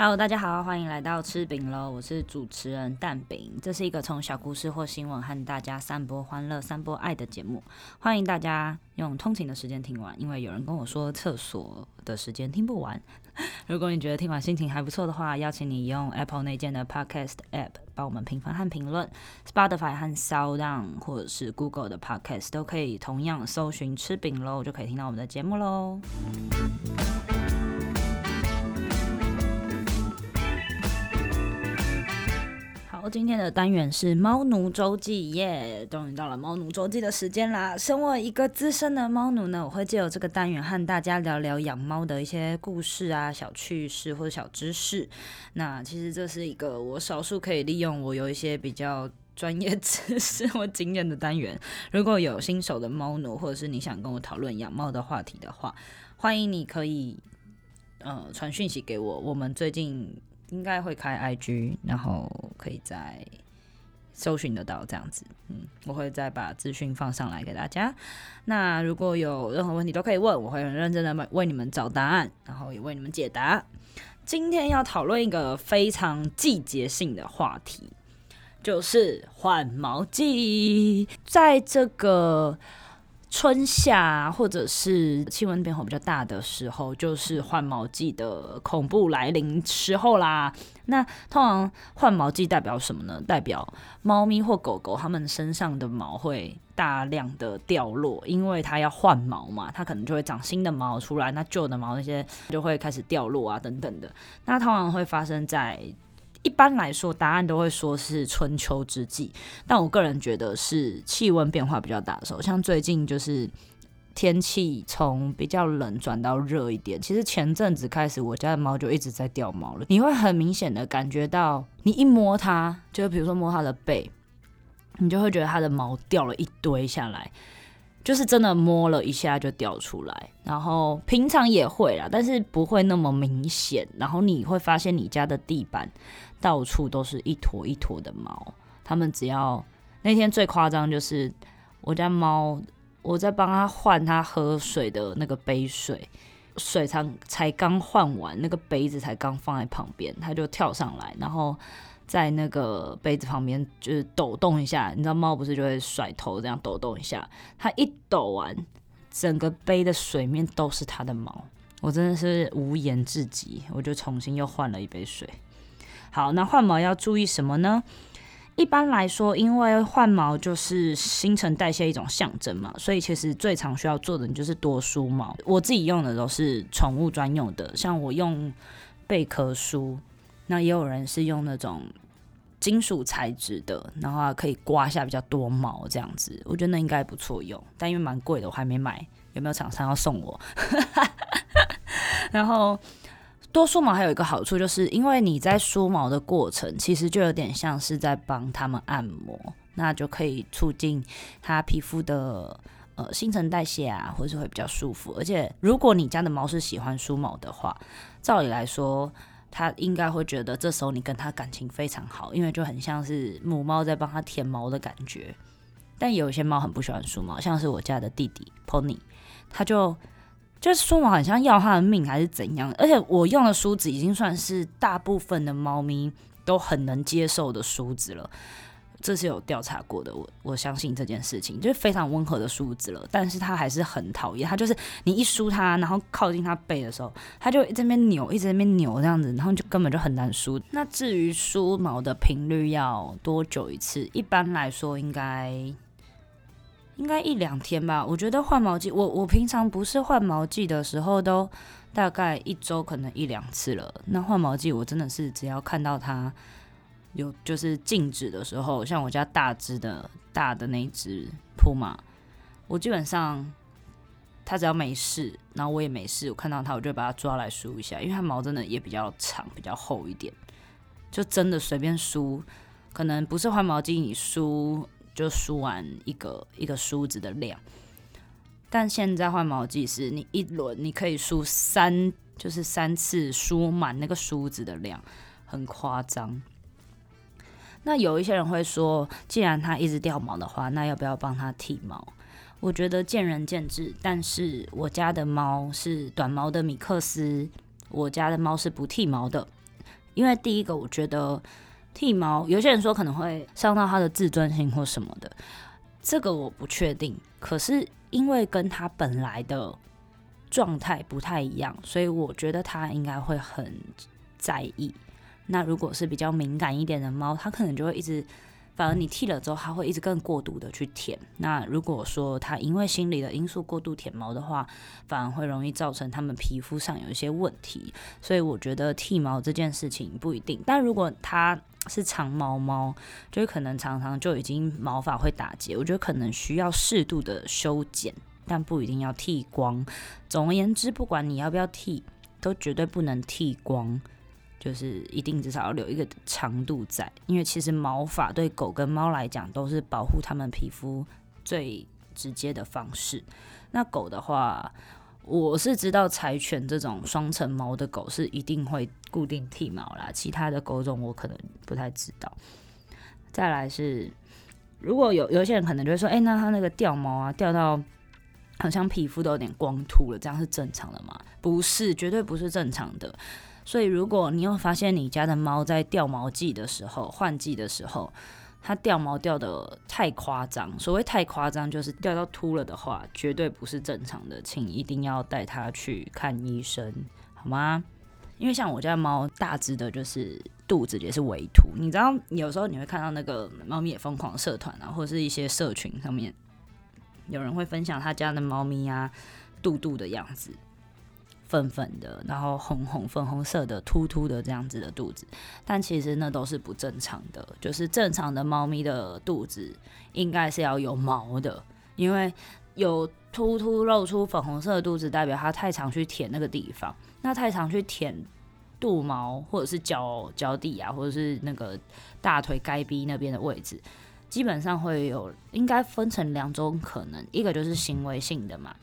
Hello，大家好，欢迎来到吃饼喽！我是主持人蛋饼，这是一个从小故事或新闻和大家散播欢乐、散播爱的节目。欢迎大家用通勤的时间听完，因为有人跟我说厕所的时间听不完。如果你觉得听完心情还不错的话，邀请你用 Apple 内建的 Podcast App 帮我们评分和评论，Spotify 和 SoundOn 或者是 Google 的 Podcast 都可以同样搜寻吃饼喽，就可以听到我们的节目喽。今天的单元是猫奴周记，耶！终于到了猫奴周记的时间啦。身为一个资深的猫奴呢，我会借由这个单元和大家聊聊养猫的一些故事啊、小趣事或者小知识。那其实这是一个我少数可以利用我有一些比较专业知识或经验的单元。如果有新手的猫奴，或者是你想跟我讨论养猫的话题的话，欢迎你可以呃传讯息给我。我们最近。应该会开 IG，然后可以再搜寻得到这样子。嗯，我会再把资讯放上来给大家。那如果有任何问题都可以问，我会很认真的为你们找答案，然后也为你们解答。今天要讨论一个非常季节性的话题，就是换毛季。在这个春夏或者是气温变化比较大的时候，就是换毛季的恐怖来临时候啦。那通常换毛季代表什么呢？代表猫咪或狗狗它们身上的毛会大量的掉落，因为它要换毛嘛，它可能就会长新的毛出来，那旧的毛那些就会开始掉落啊等等的。那通常会发生在。一般来说，答案都会说是春秋之际，但我个人觉得是气温变化比较大的时候，像最近就是天气从比较冷转到热一点。其实前阵子开始，我家的猫就一直在掉毛了。你会很明显的感觉到，你一摸它，就比如说摸它的背，你就会觉得它的毛掉了一堆下来，就是真的摸了一下就掉出来。然后平常也会啦，但是不会那么明显。然后你会发现你家的地板。到处都是一坨一坨的毛，他们只要那天最夸张就是我家猫，我在帮它换它喝水的那个杯水，水才才刚换完，那个杯子才刚放在旁边，它就跳上来，然后在那个杯子旁边就是抖动一下，你知道猫不是就会甩头这样抖动一下，它一抖完，整个杯的水面都是它的毛，我真的是无言至极，我就重新又换了一杯水。好，那换毛要注意什么呢？一般来说，因为换毛就是新陈代谢一种象征嘛，所以其实最常需要做的就是多梳毛。我自己用的都是宠物专用的，像我用贝壳梳，那也有人是用那种金属材质的，然后可以刮下比较多毛这样子。我觉得那应该不错用，但因为蛮贵的，我还没买。有没有厂商要送我？然后。多梳毛还有一个好处，就是因为你在梳毛的过程，其实就有点像是在帮他们按摩，那就可以促进它皮肤的呃新陈代谢啊，或者是会比较舒服。而且如果你家的猫是喜欢梳毛的话，照理来说，它应该会觉得这时候你跟它感情非常好，因为就很像是母猫在帮它舔毛的感觉。但有一些猫很不喜欢梳毛，像是我家的弟弟 Pony，他就。就是梳毛好像要它的命还是怎样，而且我用的梳子已经算是大部分的猫咪都很能接受的梳子了，这是有调查过的，我我相信这件事情就是非常温和的梳子了，但是它还是很讨厌，它就是你一梳它，然后靠近它背的时候，它就这边扭，一直在那边扭这样子，然后就根本就很难梳。那至于梳毛的频率要多久一次？一般来说应该。应该一两天吧，我觉得换毛季，我我平常不是换毛季的时候，都大概一周可能一两次了。那换毛季，我真的是只要看到它有就是静止的时候，像我家大只的大的那只铺马，我基本上它只要没事，然后我也没事，我看到它我就把它抓来梳一下，因为它毛真的也比较长，比较厚一点，就真的随便梳，可能不是换毛季你梳。就梳完一个一个梳子的量，但现在换毛季是你一轮你可以梳三，就是三次梳满那个梳子的量，很夸张。那有一些人会说，既然它一直掉毛的话，那要不要帮它剃毛？我觉得见仁见智。但是我家的猫是短毛的米克斯，我家的猫是不剃毛的。因为第一个，我觉得剃毛，有些人说可能会伤到他的自尊心或什么的，这个我不确定。可是因为跟他本来的状态不太一样，所以我觉得他应该会很在意。那如果是比较敏感一点的猫，它可能就会一直。反而你剃了之后，它会一直更过度的去舔。那如果说它因为心理的因素过度舔毛的话，反而会容易造成它们皮肤上有一些问题。所以我觉得剃毛这件事情不一定。但如果它是长毛猫，就可能常常就已经毛发会打结，我觉得可能需要适度的修剪，但不一定要剃光。总而言之，不管你要不要剃，都绝对不能剃光。就是一定至少要留一个长度在，因为其实毛发对狗跟猫来讲都是保护它们皮肤最直接的方式。那狗的话，我是知道柴犬这种双层毛的狗是一定会固定剃毛啦，其他的狗种我可能不太知道。再来是，如果有有些人可能就会说，哎、那它那个掉毛啊，掉到好像皮肤都有点光秃了，这样是正常的吗？不是，绝对不是正常的。所以，如果你有发现你家的猫在掉毛季的时候、换季的时候，它掉毛掉得太夸张，所谓太夸张就是掉到秃了的话，绝对不是正常的，请一定要带它去看医生，好吗？因为像我家猫，大只的就是肚子也是微凸，你知道，有时候你会看到那个猫咪也疯狂社团啊，或是一些社群上面，有人会分享他家的猫咪啊，肚肚的样子。粉粉的，然后红红粉红色的，凸凸的这样子的肚子，但其实那都是不正常的。就是正常的猫咪的肚子应该是要有毛的，因为有凸凸露出粉红色的肚子，代表它太常去舔那个地方。那太常去舔肚毛，或者是脚脚底啊，或者是那个大腿该逼那边的位置，基本上会有，应该分成两种可能，一个就是行为性的嘛。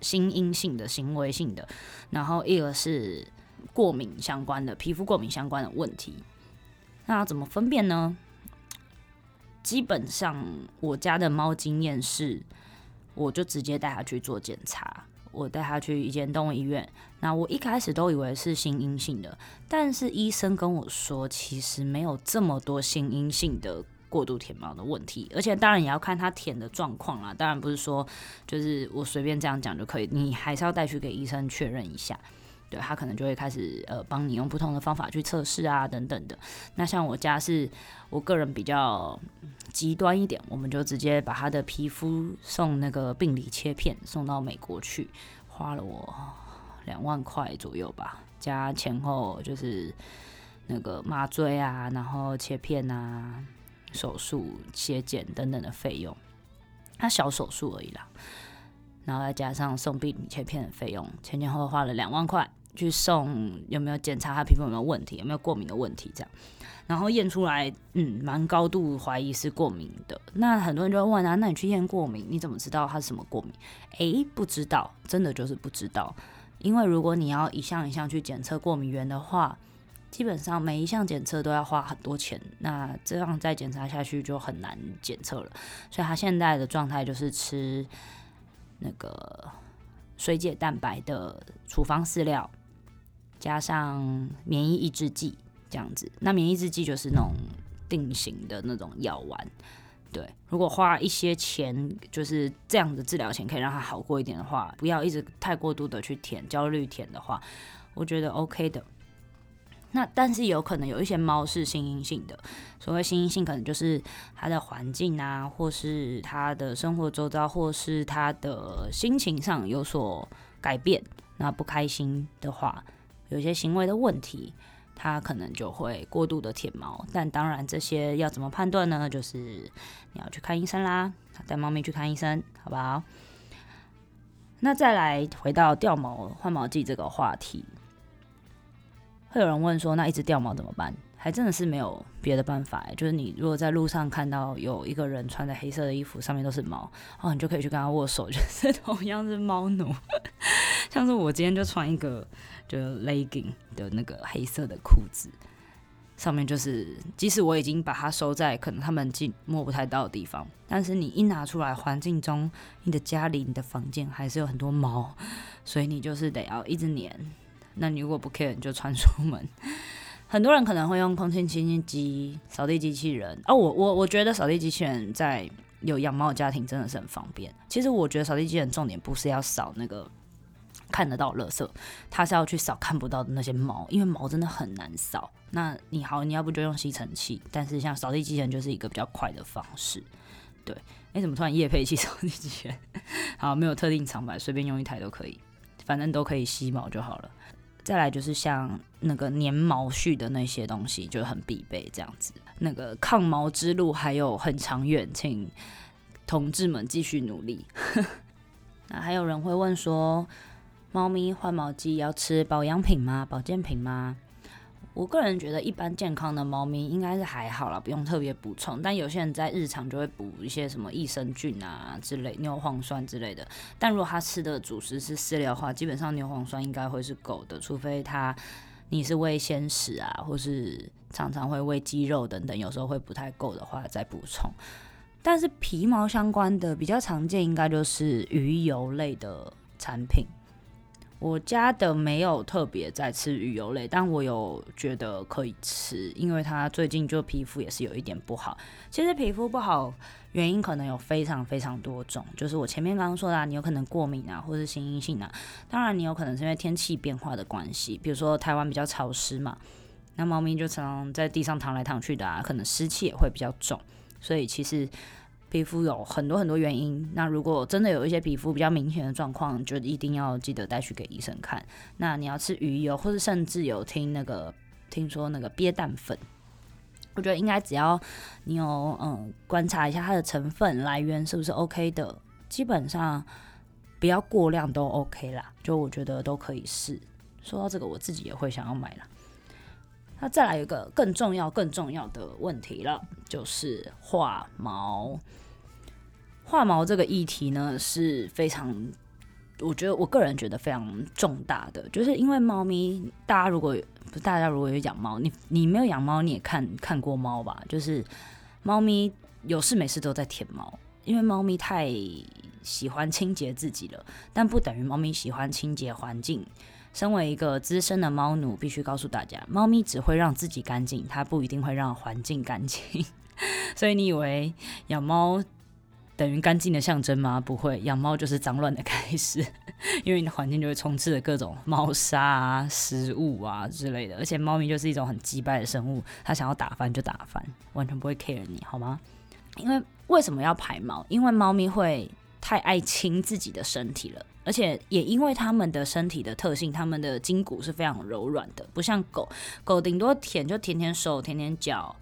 心因性的、行为性的，然后一个是过敏相关的、皮肤过敏相关的问题。那怎么分辨呢？基本上我家的猫经验是，我就直接带它去做检查。我带它去一间动物医院。那我一开始都以为是心因性的，但是医生跟我说，其实没有这么多心因性的。过度舔毛的问题，而且当然也要看它舔的状况啦。当然不是说就是我随便这样讲就可以，你还是要带去给医生确认一下。对，他可能就会开始呃帮你用不同的方法去测试啊等等的。那像我家是我个人比较极端一点，我们就直接把他的皮肤送那个病理切片送到美国去，花了我两万块左右吧，加前后就是那个麻醉啊，然后切片啊。手术、切剪等等的费用，它小手术而已啦，然后再加上送病理切片的费用，前前后后花了两万块去送，有没有检查他皮肤有没有问题，有没有过敏的问题这样，然后验出来，嗯，蛮高度怀疑是过敏的。那很多人就会问啊，那你去验过敏，你怎么知道它是什么过敏？诶，不知道，真的就是不知道，因为如果你要一项一项去检测过敏源的话。基本上每一项检测都要花很多钱，那这样再检查下去就很难检测了。所以他现在的状态就是吃那个水解蛋白的处方饲料，加上免疫抑制剂这样子。那免疫抑制剂就是那种定型的那种药丸。对，如果花一些钱，就是这样的治疗钱可以让他好过一点的话，不要一直太过度的去舔焦虑舔的话，我觉得 OK 的。那但是有可能有一些猫是心因性的，所谓心因性可能就是它的环境啊，或是它的生活周遭，或是它的心情上有所改变，那不开心的话，有些行为的问题，它可能就会过度的舔毛。但当然这些要怎么判断呢？就是你要去看医生啦，带猫咪去看医生，好不好？那再来回到掉毛换毛季这个话题。会有人问说：“那一直掉毛怎么办？”还真的是没有别的办法。就是你如果在路上看到有一个人穿着黑色的衣服，上面都是毛，哦，你就可以去跟他握手，就是同样是猫奴。像是我今天就穿一个就 legging 的那个黑色的裤子，上面就是即使我已经把它收在可能他们进摸不太到的地方，但是你一拿出来，环境中你的家里、你的房间还是有很多毛，所以你就是得要一直粘。那你如果不 care，你就穿出门。很多人可能会用空气清新机、扫地机器人。哦，我我我觉得扫地机器人在有养猫的家庭真的是很方便。其实我觉得扫地机器人重点不是要扫那个看得到垃圾，它是要去扫看不到的那些毛，因为毛真的很难扫。那你好，你要不就用吸尘器，但是像扫地机器人就是一个比较快的方式。对，哎，怎么突然夜配器扫地机器人？好，没有特定长板，随便用一台都可以，反正都可以吸毛就好了。再来就是像那个粘毛絮的那些东西，就很必备这样子。那个抗毛之路还有很长远，请同志们继续努力。那还有人会问说，猫咪换毛季要吃保养品吗？保健品吗？我个人觉得，一般健康的猫咪应该是还好啦，不用特别补充。但有些人在日常就会补一些什么益生菌啊之类、牛磺酸之类的。但如果它吃的主食是饲料的话，基本上牛磺酸应该会是够的，除非它你是喂鲜食啊，或是常常会喂鸡肉等等，有时候会不太够的话再补充。但是皮毛相关的比较常见，应该就是鱼油类的产品。我家的没有特别在吃鱼油类，但我有觉得可以吃，因为它最近就皮肤也是有一点不好。其实皮肤不好原因可能有非常非常多种，就是我前面刚刚说的啊，你有可能过敏啊，或是心因性啊。当然，你有可能是因为天气变化的关系，比如说台湾比较潮湿嘛，那猫咪就常常在地上躺来躺去的啊，可能湿气也会比较重，所以其实。皮肤有很多很多原因，那如果真的有一些皮肤比较明显的状况，就一定要记得带去给医生看。那你要吃鱼油，或者甚至有听那个听说那个鳖蛋粉，我觉得应该只要你有嗯观察一下它的成分来源是不是 OK 的，基本上不要过量都 OK 啦。就我觉得都可以试。说到这个，我自己也会想要买啦。那再来一个更重要、更重要的问题了，就是化毛。化毛这个议题呢，是非常，我觉得我个人觉得非常重大的，就是因为猫咪，大家如果不是大家如果有养猫，你你没有养猫，你也看看过猫吧？就是猫咪有事没事都在舔毛，因为猫咪太喜欢清洁自己了，但不等于猫咪喜欢清洁环境。身为一个资深的猫奴，必须告诉大家，猫咪只会让自己干净，它不一定会让环境干净。所以你以为养猫等于干净的象征吗？不会，养猫就是脏乱的开始，因为你的环境就会充斥着各种猫砂啊、食物啊之类的。而且猫咪就是一种很击败的生物，它想要打翻就打翻，完全不会 care 你，好吗？因为为什么要排毛？因为猫咪会太爱亲自己的身体了。而且也因为它们的身体的特性，它们的筋骨是非常柔软的，不像狗，狗顶多舔就舔舔手、舔舔脚，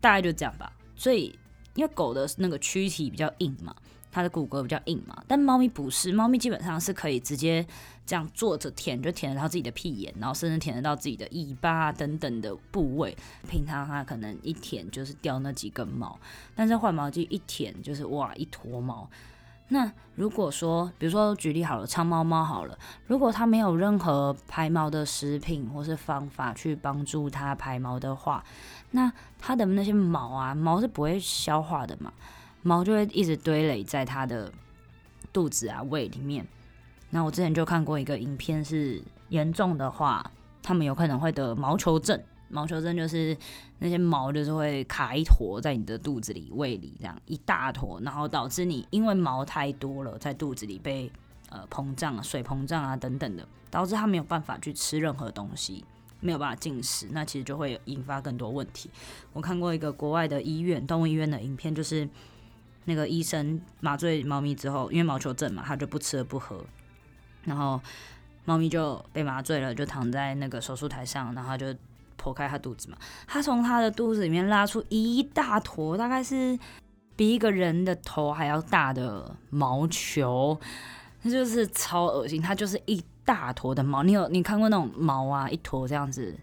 大概就这样吧。所以，因为狗的那个躯体比较硬嘛，它的骨骼比较硬嘛，但猫咪不是，猫咪基本上是可以直接这样坐着舔，就舔得到自己的屁眼，然后甚至舔得到自己的尾巴等等的部位。平常它可能一舔就是掉那几根毛，但是换毛季一舔就是哇一坨毛。那如果说，比如说举例好了，长毛猫好了，如果它没有任何排毛的食品或是方法去帮助它排毛的话，那它的那些毛啊，毛是不会消化的嘛，毛就会一直堆垒在它的肚子啊、胃里面。那我之前就看过一个影片，是严重的话，他们有可能会得毛球症。毛球症就是那些毛就是会卡一坨在你的肚子里、胃里这样一大坨，然后导致你因为毛太多了，在肚子里被呃膨胀、水膨胀啊等等的，导致它没有办法去吃任何东西，没有办法进食，那其实就会引发更多问题。我看过一个国外的医院动物医院的影片，就是那个医生麻醉猫咪之后，因为毛球症嘛，他就不吃不喝，然后猫咪就被麻醉了，就躺在那个手术台上，然后就。剖开他肚子嘛，他从他的肚子里面拉出一大坨，大概是比一个人的头还要大的毛球，那就是超恶心。它就是一大坨的毛，你有你看过那种毛啊，一坨这样子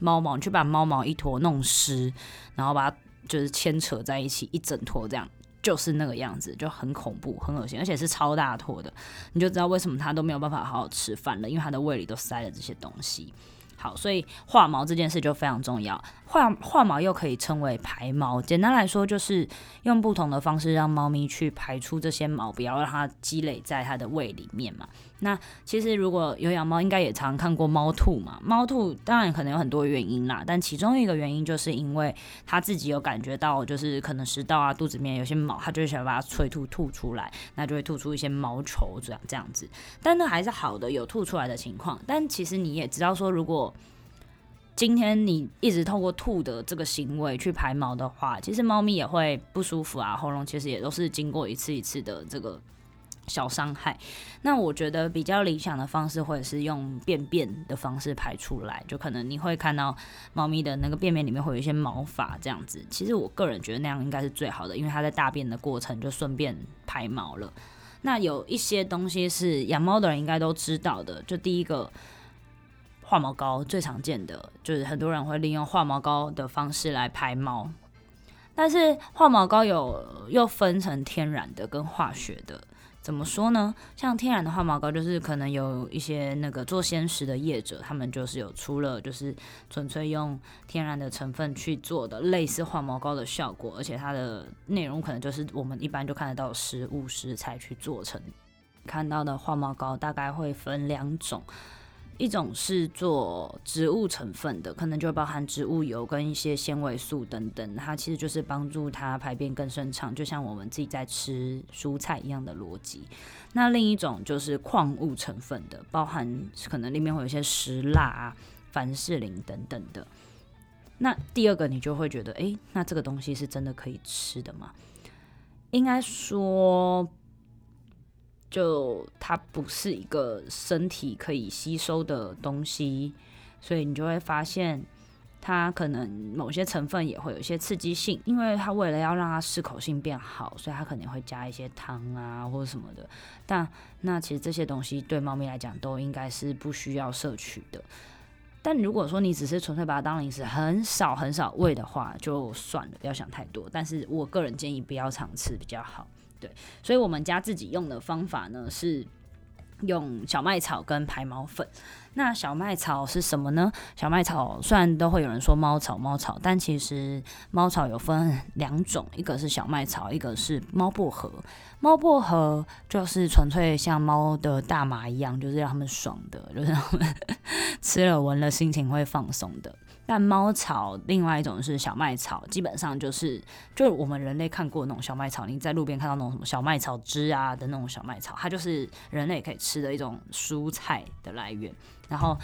猫毛，你去把猫毛一坨弄湿，然后把它就是牵扯在一起，一整坨这样，就是那个样子，就很恐怖，很恶心，而且是超大坨的，你就知道为什么它都没有办法好好吃饭了，因为它的胃里都塞了这些东西。好，所以化毛这件事就非常重要。化化毛又可以称为排毛，简单来说就是用不同的方式让猫咪去排出这些毛，不要让它积累在它的胃里面嘛。那其实如果有养猫，应该也常看过猫吐嘛。猫吐当然可能有很多原因啦，但其中一个原因就是因为它自己有感觉到，就是可能食道啊、肚子里面有些毛，它就想把它催吐吐出来，那就会吐出一些毛球这样这样子。但那还是好的，有吐出来的情况。但其实你也知道说，如果今天你一直透过吐的这个行为去排毛的话，其实猫咪也会不舒服啊，喉咙其实也都是经过一次一次的这个小伤害。那我觉得比较理想的方式，或者是用便便的方式排出来，就可能你会看到猫咪的那个便便里面会有一些毛发这样子。其实我个人觉得那样应该是最好的，因为它在大便的过程就顺便排毛了。那有一些东西是养猫的人应该都知道的，就第一个。化毛膏最常见的就是很多人会利用化毛膏的方式来排毛，但是化毛膏有又分成天然的跟化学的，怎么说呢？像天然的化毛膏就是可能有一些那个做鲜食的业者，他们就是有出了就是纯粹用天然的成分去做的类似化毛膏的效果，而且它的内容可能就是我们一般就看得到食物食材去做成。看到的化毛膏大概会分两种。一种是做植物成分的，可能就包含植物油跟一些纤维素等等，它其实就是帮助它排便更顺畅，就像我们自己在吃蔬菜一样的逻辑。那另一种就是矿物成分的，包含可能里面会有一些石蜡啊、凡士林等等的。那第二个你就会觉得，诶，那这个东西是真的可以吃的吗？应该说。就它不是一个身体可以吸收的东西，所以你就会发现它可能某些成分也会有一些刺激性，因为它为了要让它适口性变好，所以它可能会加一些糖啊或者什么的。但那其实这些东西对猫咪来讲都应该是不需要摄取的。但如果说你只是纯粹把它当零食，很少很少喂的话，就算了，不要想太多。但是我个人建议不要常吃比较好。对，所以我们家自己用的方法呢，是用小麦草跟排毛粉。那小麦草是什么呢？小麦草虽然都会有人说猫草猫草，但其实猫草有分两种，一个是小麦草，一个是猫薄荷。猫薄荷就是纯粹像猫的大麻一样，就是让他们爽的，就是他们 吃了闻了心情会放松的。但猫草另外一种是小麦草，基本上就是就是我们人类看过那种小麦草，你在路边看到那种什么小麦草汁啊的那种小麦草，它就是人类可以吃的一种蔬菜的来源。然后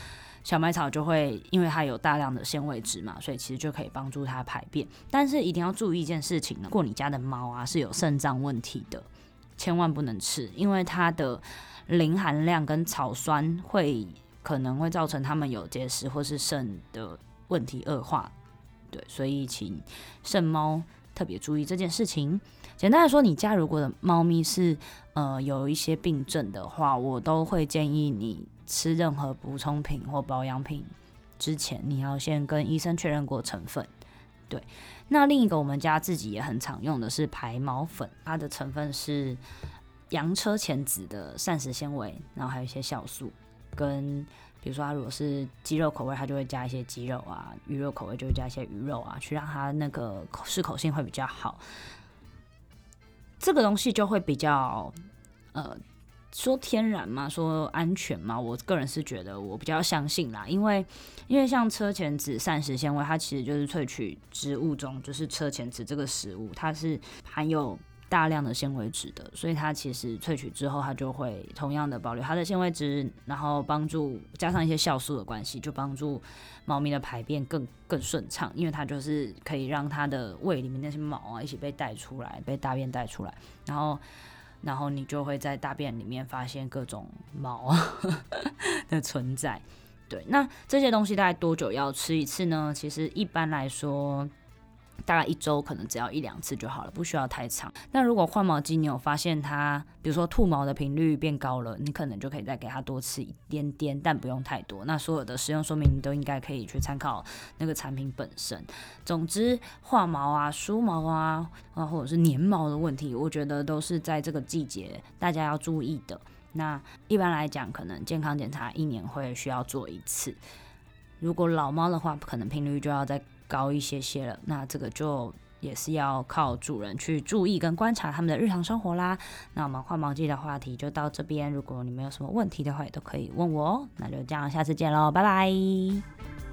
小麦草就会因为它有大量的纤维质嘛，所以其实就可以帮助它排便。但是一定要注意一件事情呢，过你家的猫啊是有肾脏问题的，千万不能吃，因为它的磷含量跟草酸会可能会造成它们有结石或是肾的。问题恶化，对，所以请肾猫特别注意这件事情。简单来说，你家如果的猫咪是呃有一些病症的话，我都会建议你吃任何补充品或保养品之前，你要先跟医生确认过成分。对，那另一个我们家自己也很常用的是排毛粉，它的成分是洋车前子的膳食纤维，然后还有一些酵素跟。比如说，它如果是鸡肉口味，它就会加一些鸡肉啊；鱼肉口味就会加一些鱼肉啊，去让它那个适口性会比较好。这个东西就会比较，呃，说天然嘛，说安全嘛，我个人是觉得我比较相信啦，因为因为像车前子膳食纤维，它其实就是萃取植物中就是车前子这个食物，它是含有。大量的纤维质的，所以它其实萃取之后，它就会同样的保留它的纤维质，然后帮助加上一些酵素的关系，就帮助猫咪的排便更更顺畅，因为它就是可以让它的胃里面那些毛啊一起被带出来，被大便带出来，然后然后你就会在大便里面发现各种毛 的存在。对，那这些东西大概多久要吃一次呢？其实一般来说。大概一周可能只要一两次就好了，不需要太长。那如果换毛机你有发现它，比如说吐毛的频率变高了，你可能就可以再给它多吃一点点，但不用太多。那所有的使用说明你都应该可以去参考那个产品本身。总之，换毛啊、梳毛啊啊，或者是粘毛的问题，我觉得都是在这个季节大家要注意的。那一般来讲，可能健康检查一年会需要做一次。如果老猫的话，可能频率就要再高一些些了。那这个就也是要靠主人去注意跟观察他们的日常生活啦。那我们换毛季的话题就到这边，如果你们有什么问题的话，也都可以问我哦。那就这样，下次见喽，拜拜。